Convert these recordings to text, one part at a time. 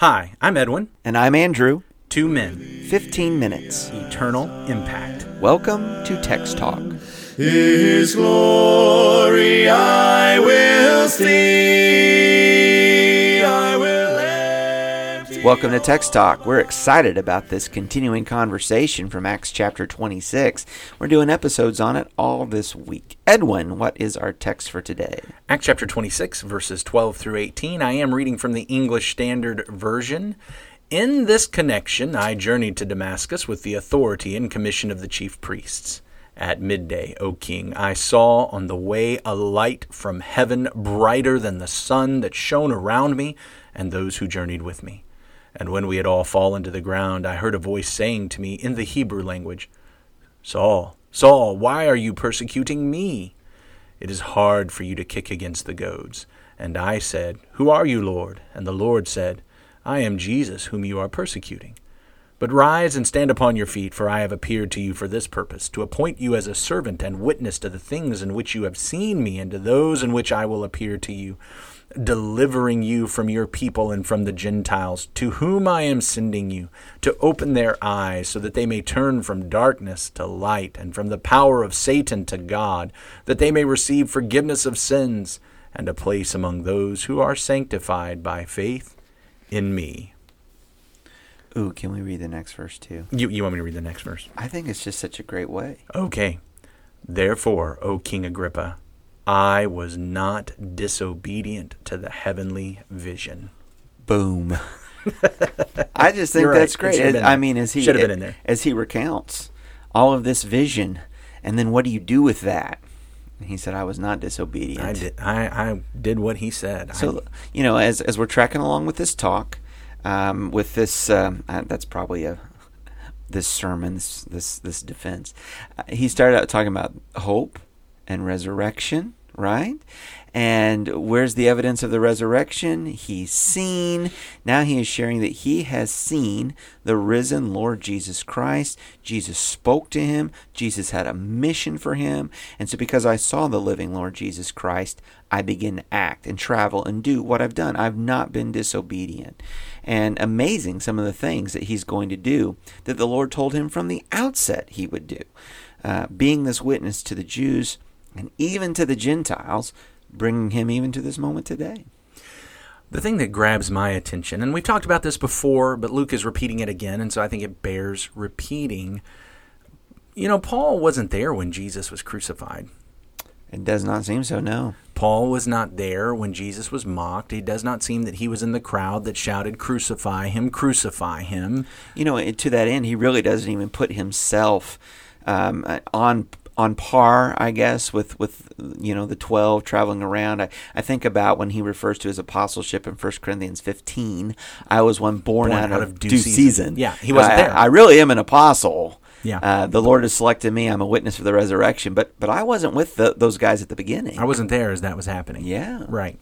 Hi, I'm Edwin. And I'm Andrew. Two men, 15 minutes. eternal impact. Welcome to Text Talk. His glory I will see. Welcome to Text Talk. We're excited about this continuing conversation from Acts chapter 26. We're doing episodes on it all this week. Edwin, what is our text for today? Acts chapter 26, verses 12 through 18. I am reading from the English Standard Version. In this connection, I journeyed to Damascus with the authority and commission of the chief priests. At midday, O king, I saw on the way a light from heaven brighter than the sun that shone around me and those who journeyed with me. And when we had all fallen to the ground, I heard a voice saying to me in the Hebrew language, Saul, Saul, why are you persecuting me? It is hard for you to kick against the goads. And I said, Who are you, Lord? And the Lord said, I am Jesus, whom you are persecuting. But rise and stand upon your feet, for I have appeared to you for this purpose, to appoint you as a servant and witness to the things in which you have seen me, and to those in which I will appear to you, delivering you from your people and from the Gentiles, to whom I am sending you, to open their eyes, so that they may turn from darkness to light, and from the power of Satan to God, that they may receive forgiveness of sins, and a place among those who are sanctified by faith in me. Ooh, can we read the next verse too? You, you want me to read the next verse? I think it's just such a great way. Okay. Therefore, O King Agrippa, I was not disobedient to the heavenly vision. Boom. I just think You're that's great. I mean, as he Should've been in there. as he recounts all of this vision, and then what do you do with that? And he said, "I was not disobedient." I did. I, I did what he said. So I, you know, as as we're tracking along with this talk, um, with this, um, uh, that's probably a this sermon, this this, this defense. Uh, he started out talking about hope and resurrection, right? And where's the evidence of the resurrection? He's seen. Now he is sharing that he has seen the risen Lord Jesus Christ. Jesus spoke to him. Jesus had a mission for him. And so, because I saw the living Lord Jesus Christ, I begin to act and travel and do what I've done. I've not been disobedient. And amazing some of the things that he's going to do that the Lord told him from the outset he would do. Uh, being this witness to the Jews and even to the Gentiles, bringing him even to this moment today. the thing that grabs my attention, and we've talked about this before, but Luke is repeating it again, and so I think it bears repeating. You know, Paul wasn't there when Jesus was crucified. It does not seem so, no. Paul was not there when Jesus was mocked. It does not seem that he was in the crowd that shouted, Crucify him, crucify him. You know, to that end, he really doesn't even put himself um, uh, on on par, I guess, with with you know the twelve traveling around. I, I think about when he refers to his apostleship in 1 Corinthians fifteen. I was one born, out, of, due, season. Yeah, he wasn't I, there. I really am an apostle. Yeah. uh, the Lord has selected me. I'm a witness for the resurrection. But but I wasn't with the, those guys at the beginning. I wasn't there as that was happening. Yeah. Right.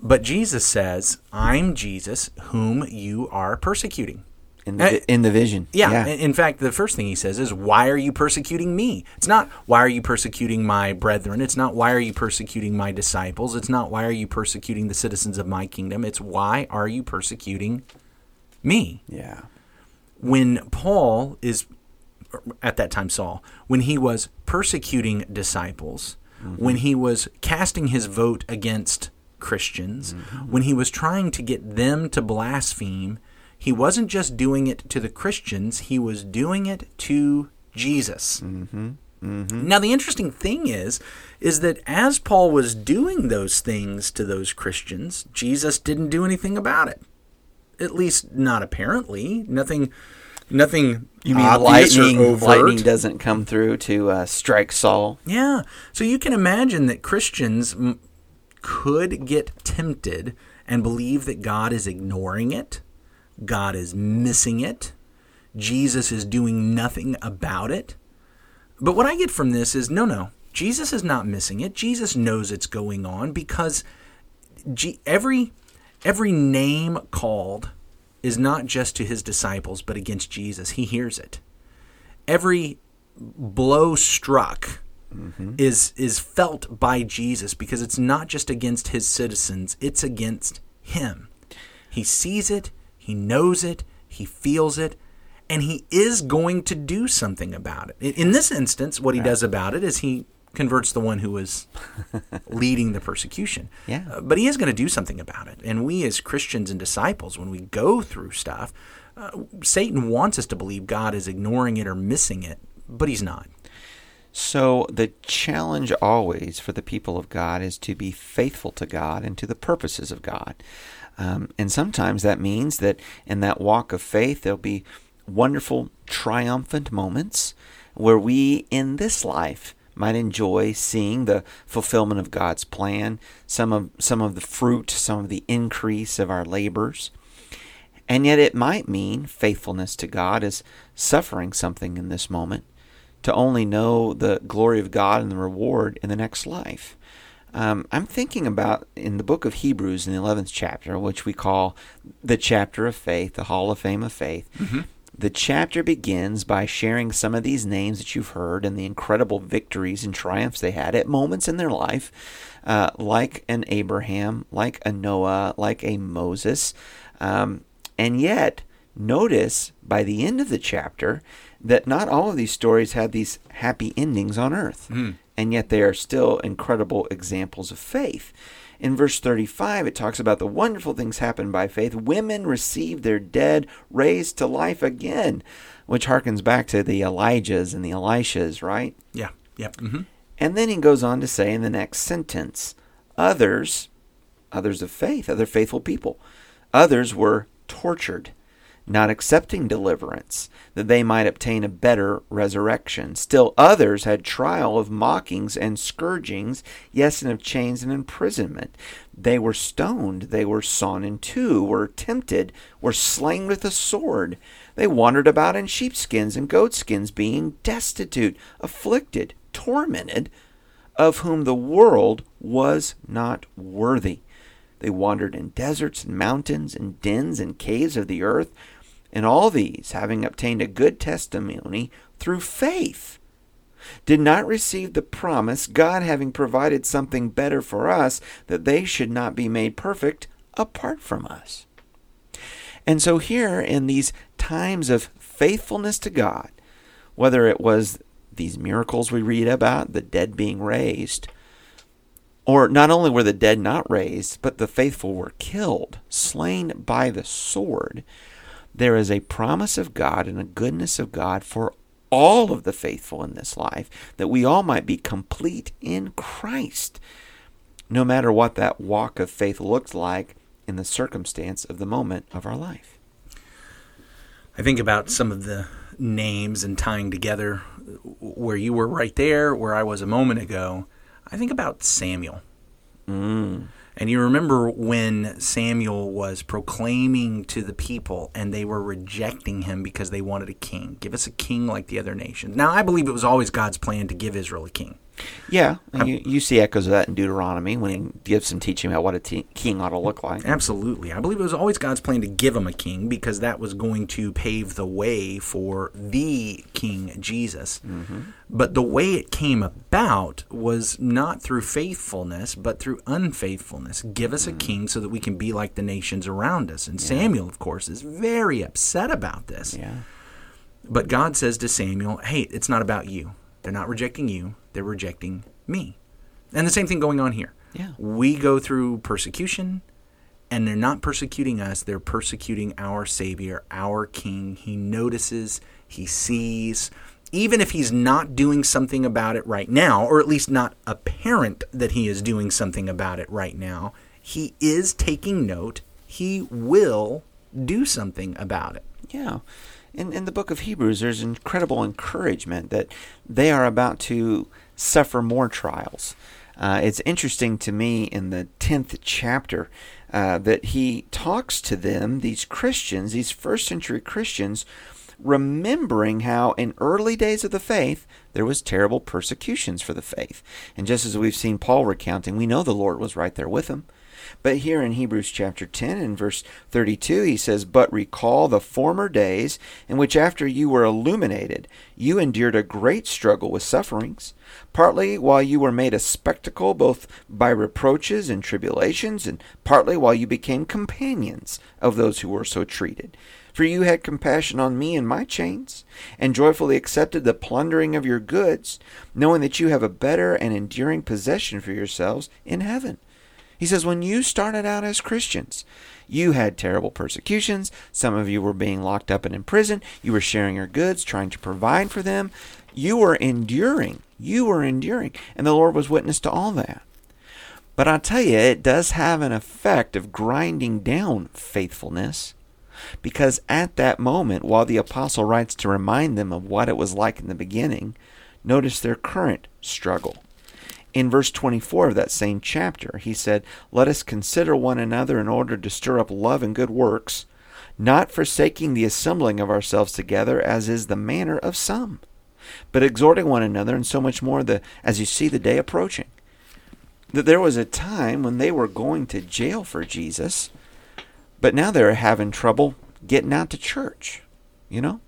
But Jesus says, I'm Jesus whom you are persecuting. In the, uh, vi- in the vision. Yeah. In in fact, the first thing he says is, Why are you persecuting me? It's not, Why are you persecuting my brethren? It's not, Why are you persecuting my disciples? It's not, Why are you persecuting the citizens of my kingdom? It's, Why are you persecuting me? yeah. when Paul is at that time Saul, when he was persecuting disciples, mm-hmm. when he was casting his vote against Christians, mm-hmm. when he was trying to get them to blaspheme, he wasn't just doing it to the Christians, he was doing it to Jesus. Now the interesting thing is is that as Paul was doing those things to those Christians, Jesus didn't do anything about it. At least not apparently. Nothing nothing You mean lightning? Lightning doesn't come through to uh, strike Saul. Yeah. So you can imagine that Christians m- could get tempted and believe that God is ignoring it, God is missing it, Jesus is doing nothing about it. But what I get from this is no, no, Jesus is not missing it. Jesus knows it's going on because G- every every name called is not just to his disciples but against Jesus. He hears it. Every blow struck mm-hmm. is is felt by Jesus because it's not just against his citizens, it's against him. He sees it, He knows it, he feels it, and he is going to do something about it. In- this instance, what he does about it is he converts the one who was leading the persecution. Yeah. Uh, but he is going to do something about it. And we, as Christians and disciples, when we go through stuff, uh, Satan wants us to believe God is ignoring it or missing it, but he's not. So the challenge always for the people of God is to be faithful to God and to the purposes of God. Um, and sometimes that means that in that walk of faith, there'll be wonderful, triumphant moments where we in this life might enjoy seeing the fulfillment of God's plan, some of some of the fruit, some of the increase of our labors. And yet it might mean faithfulness to God is suffering something in this moment to only know the glory of God and the reward in the next life. Um, I'm thinking about in the book of Hebrews in the 11th chapter, which we call the chapter of faith, the Hall of Fame of faith. The chapter begins by sharing some of these names that you've heard and the incredible victories and triumphs they had at moments in their life, uh, like an Abraham, like a Noah, like a Moses. Um, and yet, notice by the end of the chapter that not all of these stories had these happy endings on earth, and yet they are still incredible examples of faith. In verse 35, it talks about the wonderful things happened by faith. Women received their dead raised to life again, which harkens back to the Elijahs and the Elishas, right? Yeah. Yep. hmm And then he goes on to say in the next sentence, others, others of faith, other faithful people, others were tortured, not accepting deliverance, that they might obtain a better resurrection. Still others had trial of mockings and scourgings, yes, and of chains and imprisonment. They were stoned, they were sawn in two, were tempted, were slain with a sword. They wandered about in sheepskins and goatskins, being destitute, afflicted, tormented, of whom the world was not worthy. They wandered in deserts and mountains and dens and caves of the earth, and all these, having obtained a good testimony through faith, did not receive the promise, God having provided something better for us, that they should not be made perfect apart from us. And so, here in these times of faithfulness to God, whether it was these miracles we read about, the dead being raised, or not only were the dead not raised, but the faithful were killed, slain by the sword, there is a promise of God and a goodness of God for all of the faithful in this life, that we all might be complete in Christ, no matter what that walk of faith looked like in the circumstance of the moment of our life. I think about some of the names and tying together where you were right there, where I was a moment ago. I think about Samuel. Mm. And you remember when Samuel was proclaiming to the people and they were rejecting him because they wanted a king. Give us a king like the other nations. Now, I believe it was always God's plan to give Israel a king. Yeah, and you, you see echoes of that in Deuteronomy when he gives some teaching about what a te- king ought to look like. Absolutely. I believe it was always God's plan to give him a king because that was going to pave the way for the King Jesus. Mm-hmm. But the way it came about was not through faithfulness, but through unfaithfulness. Give us a mm. king so that we can be like the nations around us. And Samuel, of course, is very upset about this. Yeah. But God says to Samuel, hey, it's not about you. They're not rejecting you, they're rejecting me. And the same thing going on here. Yeah. We go through persecution, and they're not persecuting us, they're persecuting our Savior, our King. He notices, he sees. Even if he's not doing something about it right now, or at least not apparent that he is doing something about it right now, he is taking note. He will do something about it. Yeah. In, in the book of Hebrews, there's incredible encouragement that they are about to suffer more trials. Uh, it's interesting to me in the 10th chapter uh, that he talks to them, these Christians, these first century Christians, remembering how in early days of the faith there was terrible persecutions for the faith. And just as we've seen Paul recounting, we know the Lord was right there with them. But here in Hebrews chapter 10 and verse 32, he says, But recall the former days in which, after you were illuminated, you endured a great struggle with sufferings, partly while you were made a spectacle both by reproaches and tribulations, and partly while you became companions of those who were so treated. For you had compassion on me in my chains, and joyfully accepted the plundering of your goods, knowing that you have a better and enduring possession for yourselves in heaven. He says, when you started out as Christians, you had terrible persecutions. Some of you were being locked up and in prison. You were sharing your goods, trying to provide for them. You were enduring. You were enduring. And the Lord was witness to all that. But I'll tell you, it does have an effect of grinding down faithfulness. Because at that moment, while the apostle writes to remind them of what it was like in the beginning, notice their current struggle. In verse 24 of that same chapter, he said, Let us consider one another in order to stir up love and good works, not forsaking the assembling of ourselves together, as is the manner of some, but exhorting one another, and so much more the, as you see the day approaching. That there was a time when they were going to jail for Jesus, but now they're having trouble getting out to church, you know?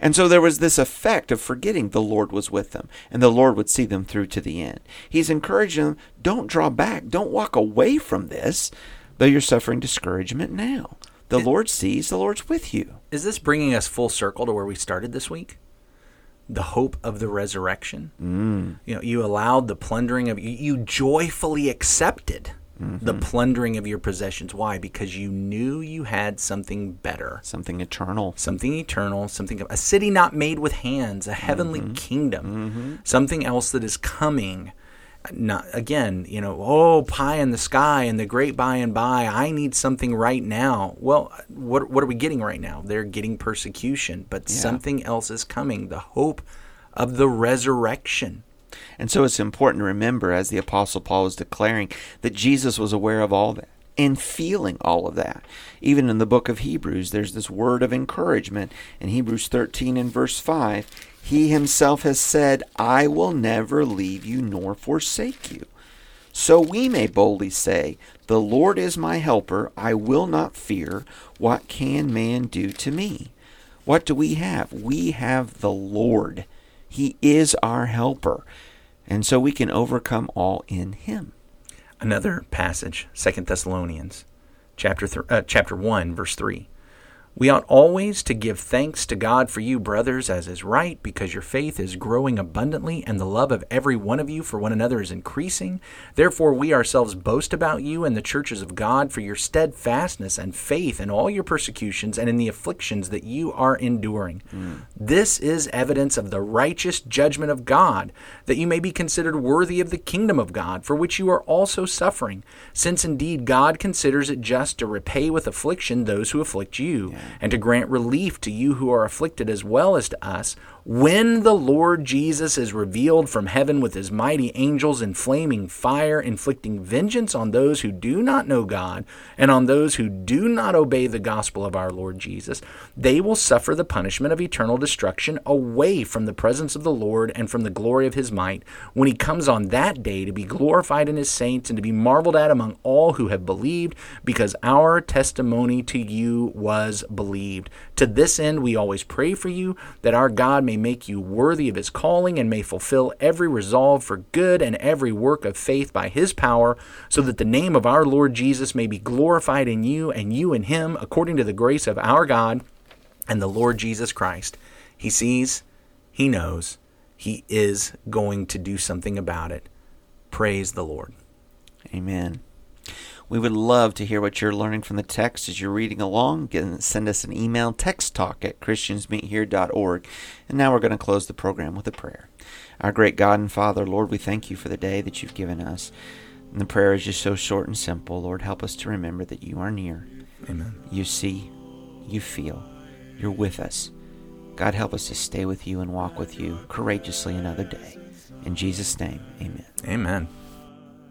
And so there was this effect of forgetting the Lord was with them and the Lord would see them through to the end. He's encouraging them don't draw back, don't walk away from this, though you're suffering discouragement now. The Lord sees, the Lord's with you. Is this bringing us full circle to where we started this week? The hope of the resurrection. Mm. You know, you allowed the plundering of you, you joyfully accepted the plundering of your possessions. Why? Because you knew you had something better, Something eternal. something eternal, something a city not made with hands, a heavenly mm-hmm. kingdom, mm-hmm. something else that is coming. Not again, you know, oh, pie in the sky and the great by and by. I need something right now. Well, what what are we getting right now? They're getting persecution, but something else is coming. The hope of the resurrection. And so it's important to remember, as the Apostle Paul is declaring, that Jesus was aware of all that and feeling all of that. Even in the book of Hebrews, there's this word of encouragement. In Hebrews 13 and verse 5, he himself has said, I will never leave you nor forsake you. So we may boldly say, The Lord is my helper, I will not fear. What can man do to me? What do we have? We have the Lord. He is our helper. And so we can overcome all in him. Another passage, Second Thessalonians, chapter th- uh, chapter one, verse three. We ought always to give thanks to God for you, brothers, as is right, because your faith is growing abundantly, and the love of every one of you for one another is increasing. Therefore, we ourselves boast about you and the churches of God for your steadfastness and faith in all your persecutions and in the afflictions that you are enduring. Mm. This is evidence of the righteous judgment of God, that you may be considered worthy of the kingdom of God, for which you are also suffering, since indeed God considers it just to repay with affliction those who afflict you and to grant relief to you who are afflicted as well as to us, when the Lord Jesus is revealed from heaven with his mighty angels in flaming fire, inflicting vengeance on those who do not know God and on those who do not obey the gospel of our Lord Jesus, they will suffer the punishment of eternal destruction away from the presence of the Lord and from the glory of his might, when he comes on that day to be glorified in his saints and to be marveled at among all who have believed, because our testimony to you was believed. To this end, we always pray for you, that our God may make you worthy of his calling and may fulfill every resolve for good and every work of faith by his power, so that the name of our Lord Jesus may be glorified in you and you in him, according to the grace of our God and the Lord Jesus Christ. He sees, he knows, he is going to do something about it. Praise the Lord. Amen. We would love to hear what you're learning from the text as you're reading along. Get, send us an email, text talk at christiansmeethere.org. And now we're going to close the program with a prayer. Our great God and Father, Lord, we thank you for the day that you've given us. And the prayer is just so short and simple. Lord, help us to remember that you are near. Amen. You see, you feel, you're with us. God, help us to stay with you and walk with you courageously another day. In Jesus' name, amen. Amen.